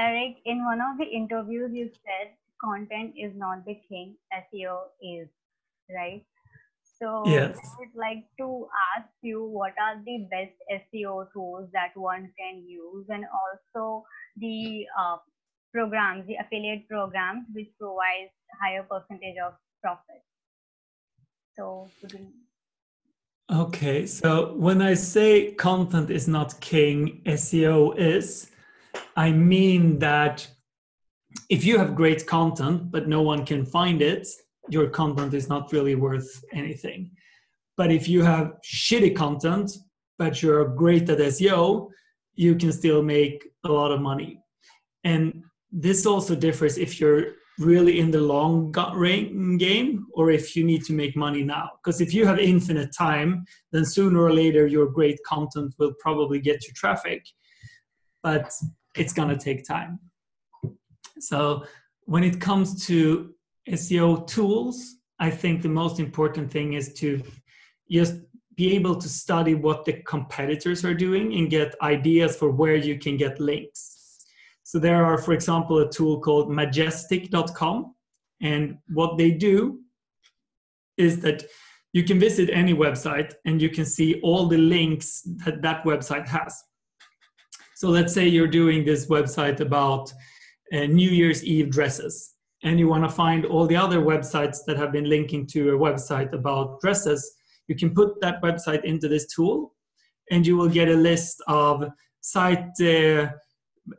Eric, in one of the interviews, you said content is not the king, SEO is, right? So yes. I would like to ask you what are the best SEO tools that one can use and also the uh, programs, the affiliate programs which provides higher percentage of profit. So Okay, so when I say content is not king, SEO is, I mean that if you have great content but no one can find it, your content is not really worth anything. But if you have shitty content, but you're great at SEO, you can still make a lot of money. And this also differs if you're really in the long game or if you need to make money now. Because if you have infinite time, then sooner or later your great content will probably get you traffic, but it's gonna take time. So when it comes to SEO tools, I think the most important thing is to just be able to study what the competitors are doing and get ideas for where you can get links. So there are, for example, a tool called majestic.com. And what they do is that you can visit any website and you can see all the links that that website has. So let's say you're doing this website about uh, New Year's Eve dresses and you want to find all the other websites that have been linking to a website about dresses, you can put that website into this tool and you will get a list of site uh,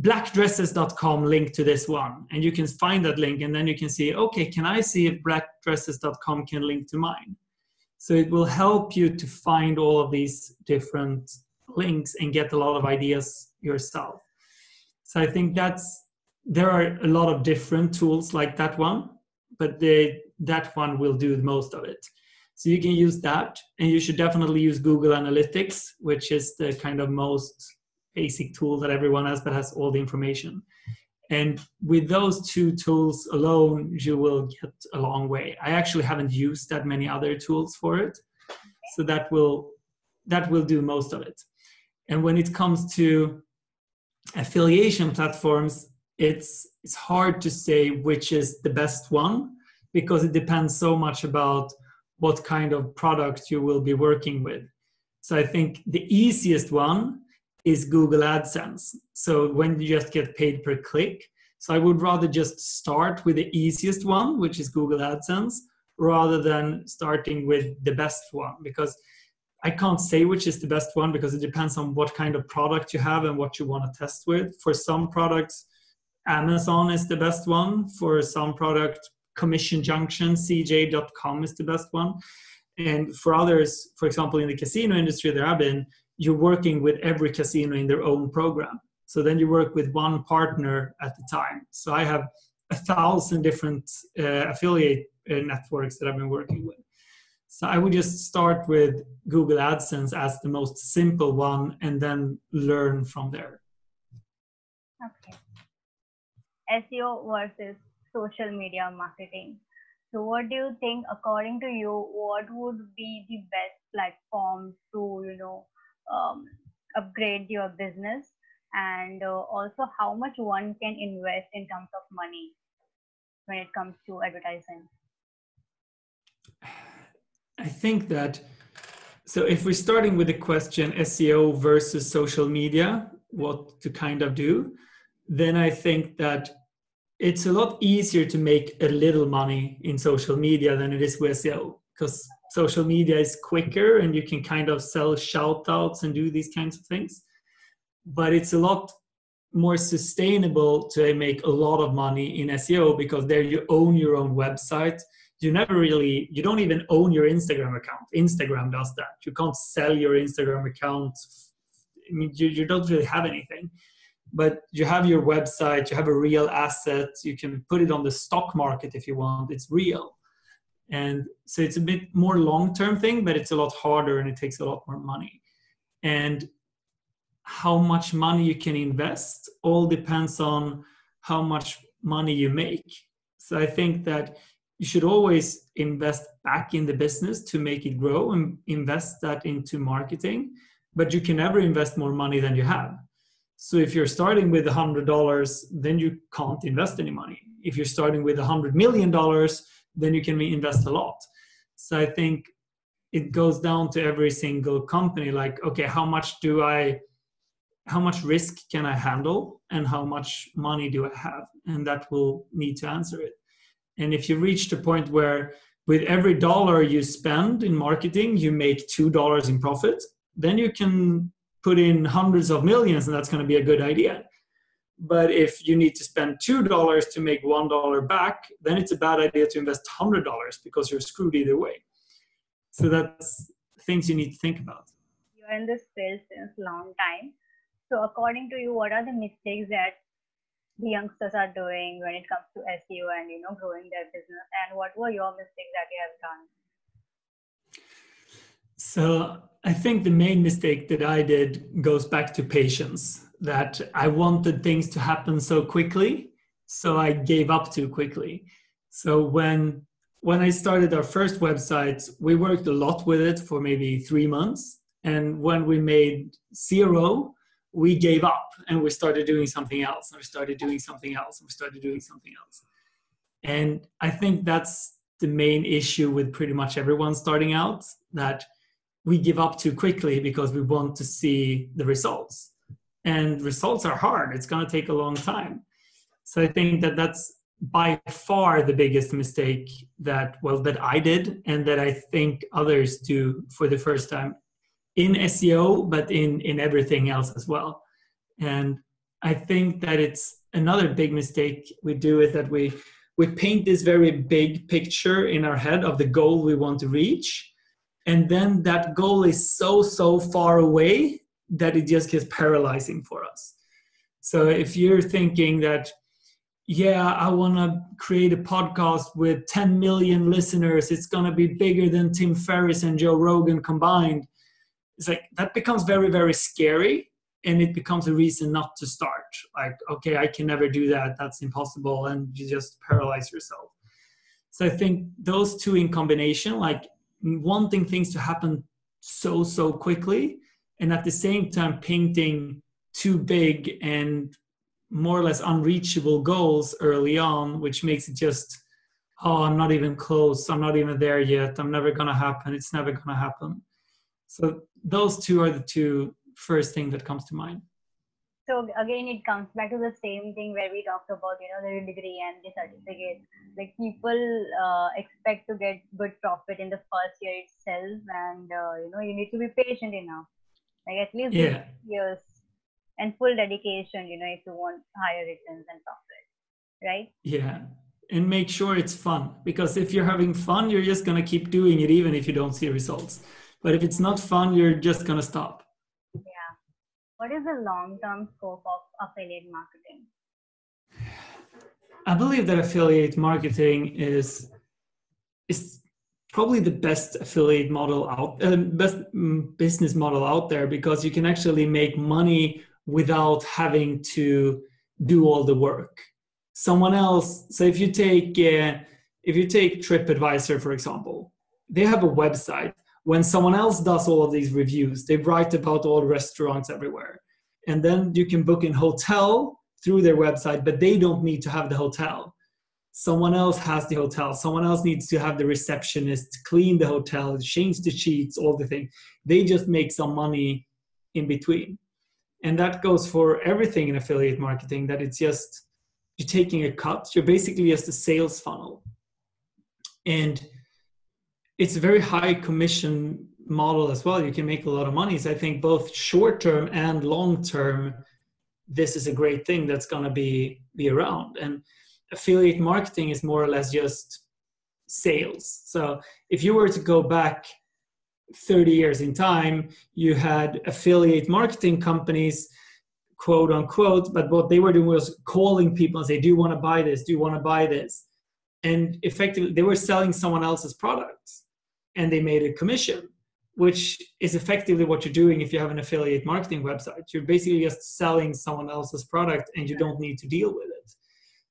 blackdresses.com link to this one. And you can find that link and then you can see okay can i see if blackdresses.com can link to mine? So it will help you to find all of these different links and get a lot of ideas yourself so i think that's there are a lot of different tools like that one, but they, that one will do most of it. So you can use that, and you should definitely use Google Analytics, which is the kind of most basic tool that everyone has that has all the information. And with those two tools alone, you will get a long way. I actually haven't used that many other tools for it, so that will that will do most of it. And when it comes to affiliation platforms, it's it's hard to say which is the best one because it depends so much about what kind of product you will be working with. So I think the easiest one is Google AdSense. So when you just get paid per click. So I would rather just start with the easiest one, which is Google AdSense, rather than starting with the best one because I can't say which is the best one because it depends on what kind of product you have and what you want to test with. For some products, Amazon is the best one. For some product, Commission Junction, CJ.com is the best one. And for others, for example, in the casino industry there have been, you're working with every casino in their own program. So then you work with one partner at the time. So I have a thousand different uh, affiliate uh, networks that I've been working with. So I would just start with Google AdSense as the most simple one and then learn from there. Okay. SEO versus social media marketing. So, what do you think, according to you, what would be the best platform to, you know, um, upgrade your business, and uh, also how much one can invest in terms of money when it comes to advertising? I think that so if we're starting with the question SEO versus social media, what to kind of do, then I think that it's a lot easier to make a little money in social media than it is with SEO because social media is quicker and you can kind of sell shout outs and do these kinds of things. But it's a lot more sustainable to make a lot of money in SEO because there you own your own website. You never really, you don't even own your Instagram account. Instagram does that. You can't sell your Instagram account. I mean, you, you don't really have anything but you have your website you have a real asset you can put it on the stock market if you want it's real and so it's a bit more long term thing but it's a lot harder and it takes a lot more money and how much money you can invest all depends on how much money you make so i think that you should always invest back in the business to make it grow and invest that into marketing but you can never invest more money than you have So if you're starting with $100, then you can't invest any money. If you're starting with $100 million, then you can invest a lot. So I think it goes down to every single company like, okay, how much do I, how much risk can I handle and how much money do I have? And that will need to answer it. And if you reach the point where with every dollar you spend in marketing, you make $2 in profit, then you can put in hundreds of millions and that's going to be a good idea. But if you need to spend $2 to make $1 back, then it's a bad idea to invest $100 because you're screwed either way. So that's things you need to think about. You're in this field since long time. So according to you, what are the mistakes that the youngsters are doing when it comes to SEO and you know growing their business? And what were your mistakes that you have done? So I think the main mistake that I did goes back to patience. That I wanted things to happen so quickly, so I gave up too quickly. So when when I started our first website, we worked a lot with it for maybe three months. And when we made zero, we gave up and we started doing something else and we started doing something else and we started doing something else. And i think that's the main issue with pretty much everyone starting out that we give up too quickly because we want to see the results. And results are hard. It's going to take a long time. So i think that that's by far the biggest mistake that well that i did and that i think others do for the first time in SEO, but in in everything else as well. And I think that it's another big mistake we do is that we we paint this very big picture in our head of the goal we want to reach, and then that goal is so so far away that it just gets paralyzing for us. So if you're thinking that yeah, I want to create a podcast with 10 million listeners. It's going to be bigger than Tim Ferriss and Joe Rogan combined it's like that becomes very very scary and it becomes a reason not to start. Like okay i can never do that. That's impossible and you just paralyze yourself. So i think those two in combination like wanting things to happen so so quickly and at the same time painting too big and more or less unreachable goals early on which makes it just oh i'm not even close. I'm not even there yet. I'm never going to happen. It's never going to happen so those two are the two first thing that comes to mind. So again, it comes back to the same thing where we talked about, you know, the degree and the certificate. Like people uh, expect to get good profit in the first year itself, and uh, you know, you need to be patient enough, like at least yeah. years and full dedication. You know, if you want higher returns and profit, right? Yeah, and make sure it's fun because if you're having fun, you're just gonna keep doing it even if you don't see results. But if it's not fun, you're just going to stop. Yeah. What is the long term scope of affiliate marketing? I believe that affiliate marketing is is probably the best affiliate model out uh, best mm, business model out there because you can actually make money without having to do all the work someone else so if you take uh, if you take tripadvisor for example they have a website when someone else does all of these reviews, they write about all restaurants everywhere. And then you can book in hotel through their website, but they don't need to have the hotel. Someone else has the hotel. Someone else needs to have the receptionist clean the hotel, change the sheets, all the things. They just make some money in between. And that goes for everything in affiliate marketing, that it's just you're taking a cut. You're basically just a sales funnel. And it's a very high commission model as well. You can make a lot of money. So I think both short term and long term, this is a great thing that's going to be be around. And affiliate marketing is more or less just sales. So if you were to go back 30 years in time, you had affiliate marketing companies, quote unquote, but what they were doing was calling people and say, Do you want to buy this? Do you want to buy this? And effectively, they were selling someone else's products and they made a commission which is effectively what you're doing if you have an affiliate marketing website you're basically just selling someone else's product and you don't need to deal with it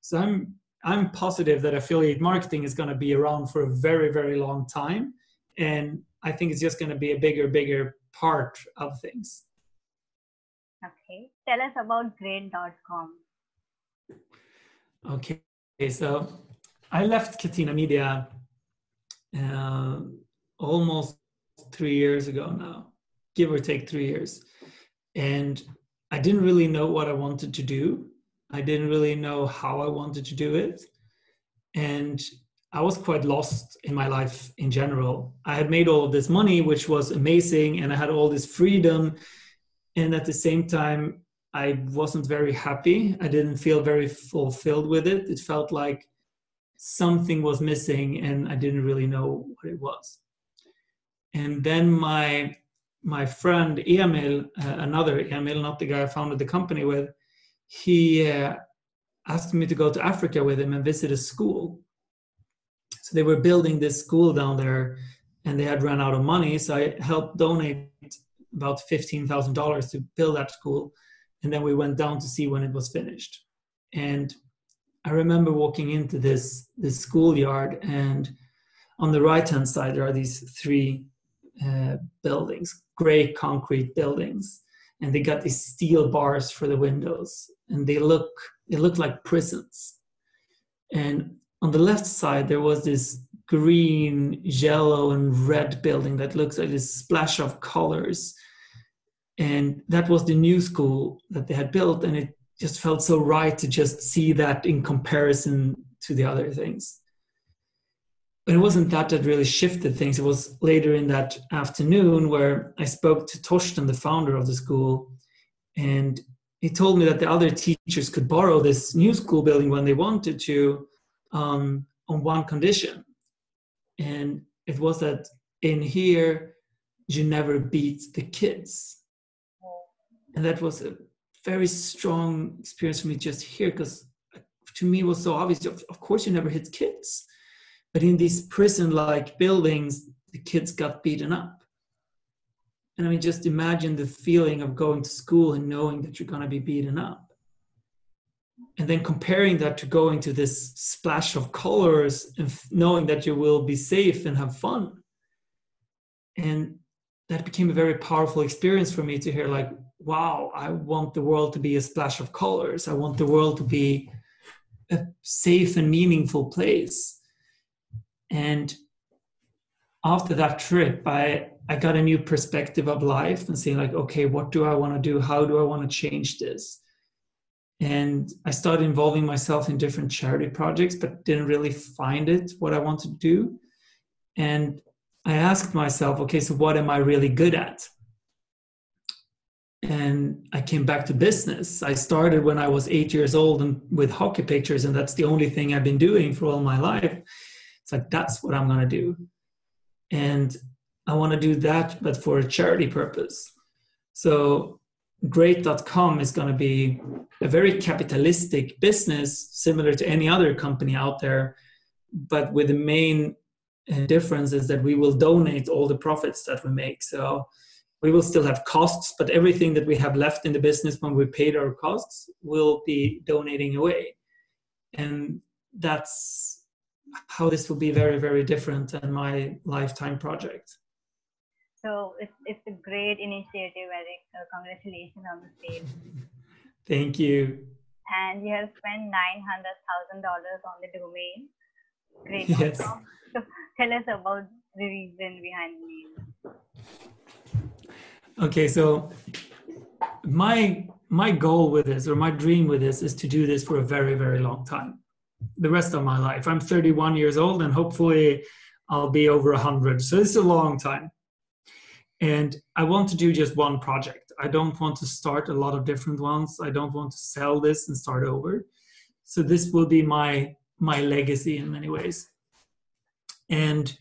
so i'm i'm positive that affiliate marketing is going to be around for a very very long time and i think it's just going to be a bigger bigger part of things Okay. Tell us about great.com. Okay. So I left Catena Media uh, almost three years ago now, give or take three years. And I didn't really know what I wanted to do. I didn't really know how I wanted to do it. And I was quite lost in my life in general. I had made all of this money, which was amazing, and I had all this freedom. And at the same time, I wasn't very happy. I didn't feel very fulfilled with it. It felt like something was missing, and I didn't really know what it was. And then my my friend Emil, uh, another Emil, not the guy I founded the company with, he uh, asked me to go to Africa with him and visit a school. So they were building this school down there and they had run out of money. So I helped donate about $15,000 to build that school. And then we went down to see when it was finished. And I remember walking into this, this schoolyard and on the right hand side, there are these three uh, buildings, gray concrete buildings, and they got these steel bars for the windows, and they look they look like prisons. And on the left side, there was this green, yellow, and red building that looks like this splash of colors. And that was the new school that they had built, and it just felt so right to just see that in comparison to the other things it wasn't that that really shifted things. It was later in that afternoon where I spoke to Torsten, the founder of the school, and he told me that the other teachers could borrow this new school building when they wanted to, um, on one condition, and it was that in here you never beat the kids, and that was a very strong experience for me just here because to me was so obvious. Of course, you never hit kids but in these prison like buildings, the kids got beaten up. And I mean, just imagine the feeling of going to school and knowing that you're going to be beaten up. And then comparing that to going to this splash of colors and knowing that you will be safe and have fun. And that became a very powerful experience for me to hear, like, wow, I want the world to be a splash of colors. I want the world to be a safe and meaningful place. And after that trip, I I got a new perspective of life and saying like, okay, what do I want to do? How do I want to change this? And I started involving myself in different charity projects, but didn't really find it what I wanted to do. And I asked myself, okay, so what am I really good at? And I came back to business. I started when I was eight years old and with hockey pictures, and that's the only thing I've been doing for all my life. It's like, that's what I'm going to do. And I want to do that, but for a charity purpose. So, great.com is going to be a very capitalistic business, similar to any other company out there. But with the main uh, difference is that we will donate all the profits that we make. So, we will still have costs, but everything that we have left in the business when we paid our costs will be donating away. And that's how this will be very, very different than my lifetime project. So it's, it's a great initiative, Eric. Uh, congratulations on the sale. Thank you. And you have spent $900,000 on the domain. Great. Yes. So tell us about the reason behind the name. Okay, so my my goal with this or my dream with this is to do this for a very very long time the rest of my life. I'm 31 years old and hopefully I'll be over 100. So it's a long time. And I want to do just one project. I don't want to start a lot of different ones. I don't want to sell this and start over. So this will be my my legacy in many ways. And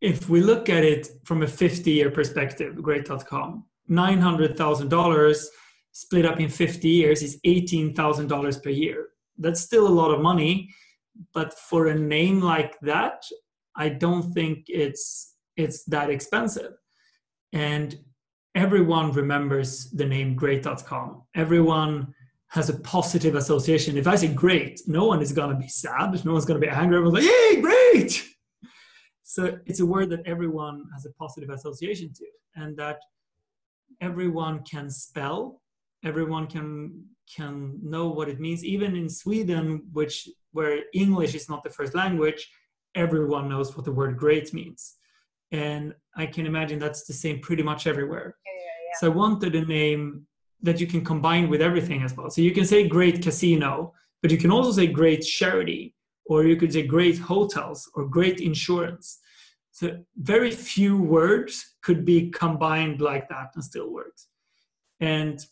if we look at it from a 50 year perspective, great.com, $900,000 split up in 50 years is $18,000 per year that's still a lot of money but for a name like that i don't think it's it's that expensive. And everyone remembers the name great.com everyone has a positive association. If i say great no one is going to be sad. No one's going to be angry. Everyone's like hey great! So it's a word that everyone has a positive association to and that everyone can spell everyone can can know what it means. Even in sweden which where english is not the first language everyone knows what the word great means. And i can imagine that's the same pretty much everywhere. Yeah, so i wanted a name that you can combine with everything as well. So you can say great casino but you can also say great charity or you could say great hotels or great insurance. So very few words could be combined like that and still works. And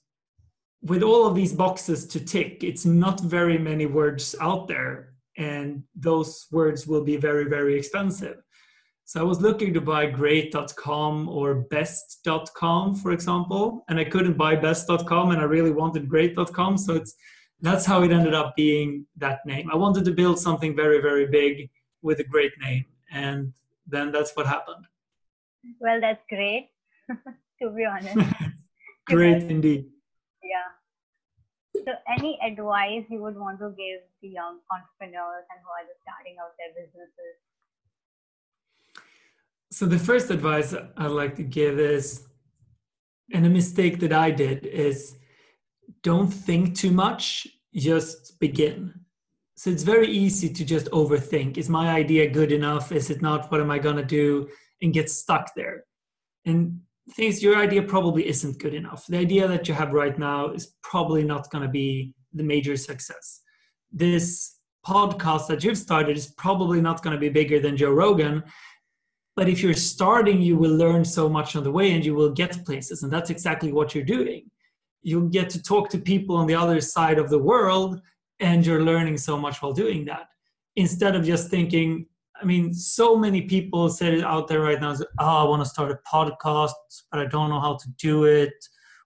with all of these boxes to tick, it's not very many words out there, and those words will be very, very expensive. So I was looking to buy great.com or best.com, for example, and I couldn't buy best.com, and I really wanted great.com. So it's that's how it ended up being that name. I wanted to build something very, very big with a great name, and then that's what happened. Well, that's great, to be honest. great indeed. Yeah. So, any advice you would want to give the young entrepreneurs and who are just starting out their businesses? So, the first advice I'd like to give is, and a mistake that I did is don't think too much, just begin. So, it's very easy to just overthink. Is my idea good enough? Is it not? What am I going to do? And get stuck there. And things your idea probably isn't good enough. The idea that you have right now is probably not going to be the major success. This podcast that you've started is probably not going to be bigger than Joe Rogan. But if you're starting, you will learn so much on the way and you will get places. And that's exactly what you're doing. You'll get to talk to people on the other side of the world and you're learning so much while doing that. Instead of just thinking, I mean, so many people say out there right now, oh, I want to start a podcast, but I don't know how to do it.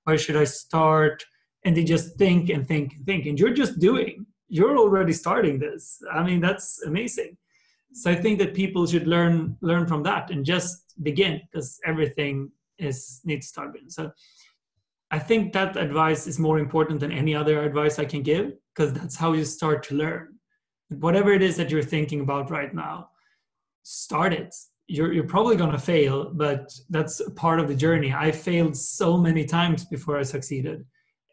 Where should I start? And they just think and think and think. And you're just doing. You're already starting this. I mean, that's amazing. So I think that people should learn learn from that and just begin because everything is needs starting. So I think that advice is more important than any other advice I can give because that's how you start to learn. Whatever it is that you're thinking about right now, start it you're, you're probably going to fail but that's part of the journey. I failed so many times before i succeeded.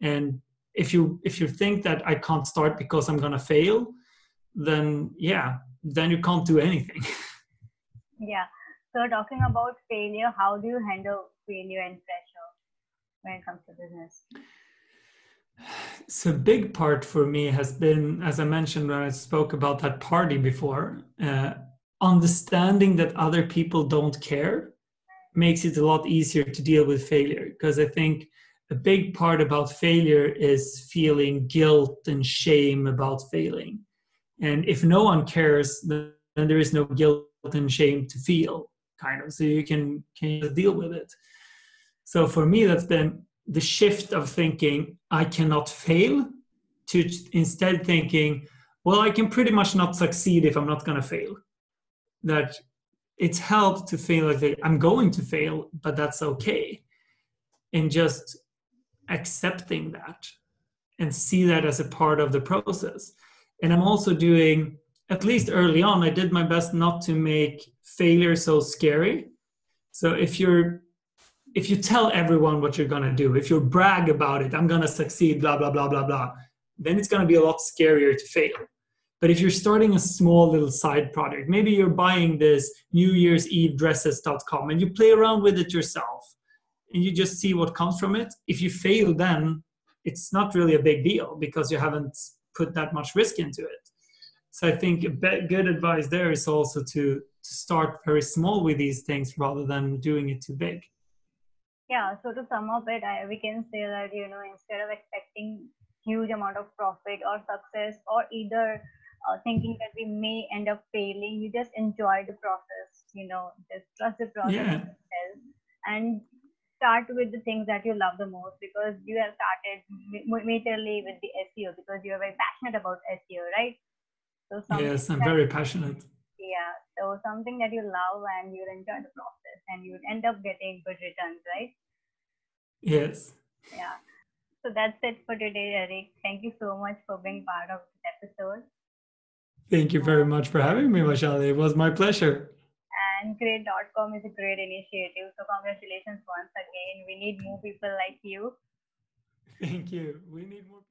And if you if you think that i can't start because i'm going to fail then yeah then you can't do anything. Yeah. So talking about failure how do you handle failure and pressure when it comes to business? So big part for me has been as i mentioned when i spoke about that party before uh, understanding that other people don't care makes it a lot easier to deal with failure because I think a big part about failure is feeling guilt and shame about failing. And if no one cares, then there is no guilt and shame to feel, kind of. So you can can deal with it. So for me, that's been the shift of thinking I cannot fail to instead thinking, well, I can pretty much not succeed if I'm not going to fail that it's helped to feel like I'm going to fail, but that's okay. And just accepting that and see that as a part of the process. And I'm also doing, at least early on, I did my best not to make failure so scary. So if you're if you tell everyone what you're gonna do, if you brag about it, I'm gonna succeed, blah, blah, blah, blah, blah, then it's gonna be a lot scarier to fail. But if you're starting a small little side project, maybe you're buying this New Year's Eve dresses.com and you play around with it yourself and you just see what comes from it. If you fail, then it's not really a big deal because you haven't put that much risk into it. So I think a good advice there is also to to start very small with these things rather than doing it too big. Yeah. So to sum up it, I, we can say that you know instead of expecting huge amount of profit or success or either uh, thinking that we may end up failing. You just enjoy the process, you know, just trust the process yeah. and start with the things that you love the most because you have started majorly with the SEO because you're very passionate about SEO, right? So yes, I'm very passionate. Yeah, so something that you love and you enjoy the process and you end up getting good returns, right? Yes. Yeah. So that's it for today, Eric. Thank you so much for being part of this episode. Thank you very much for having me, Vaishali. It was my pleasure. And Great.com is a great initiative. So, congratulations once again. We need more people like you. Thank you. We need more.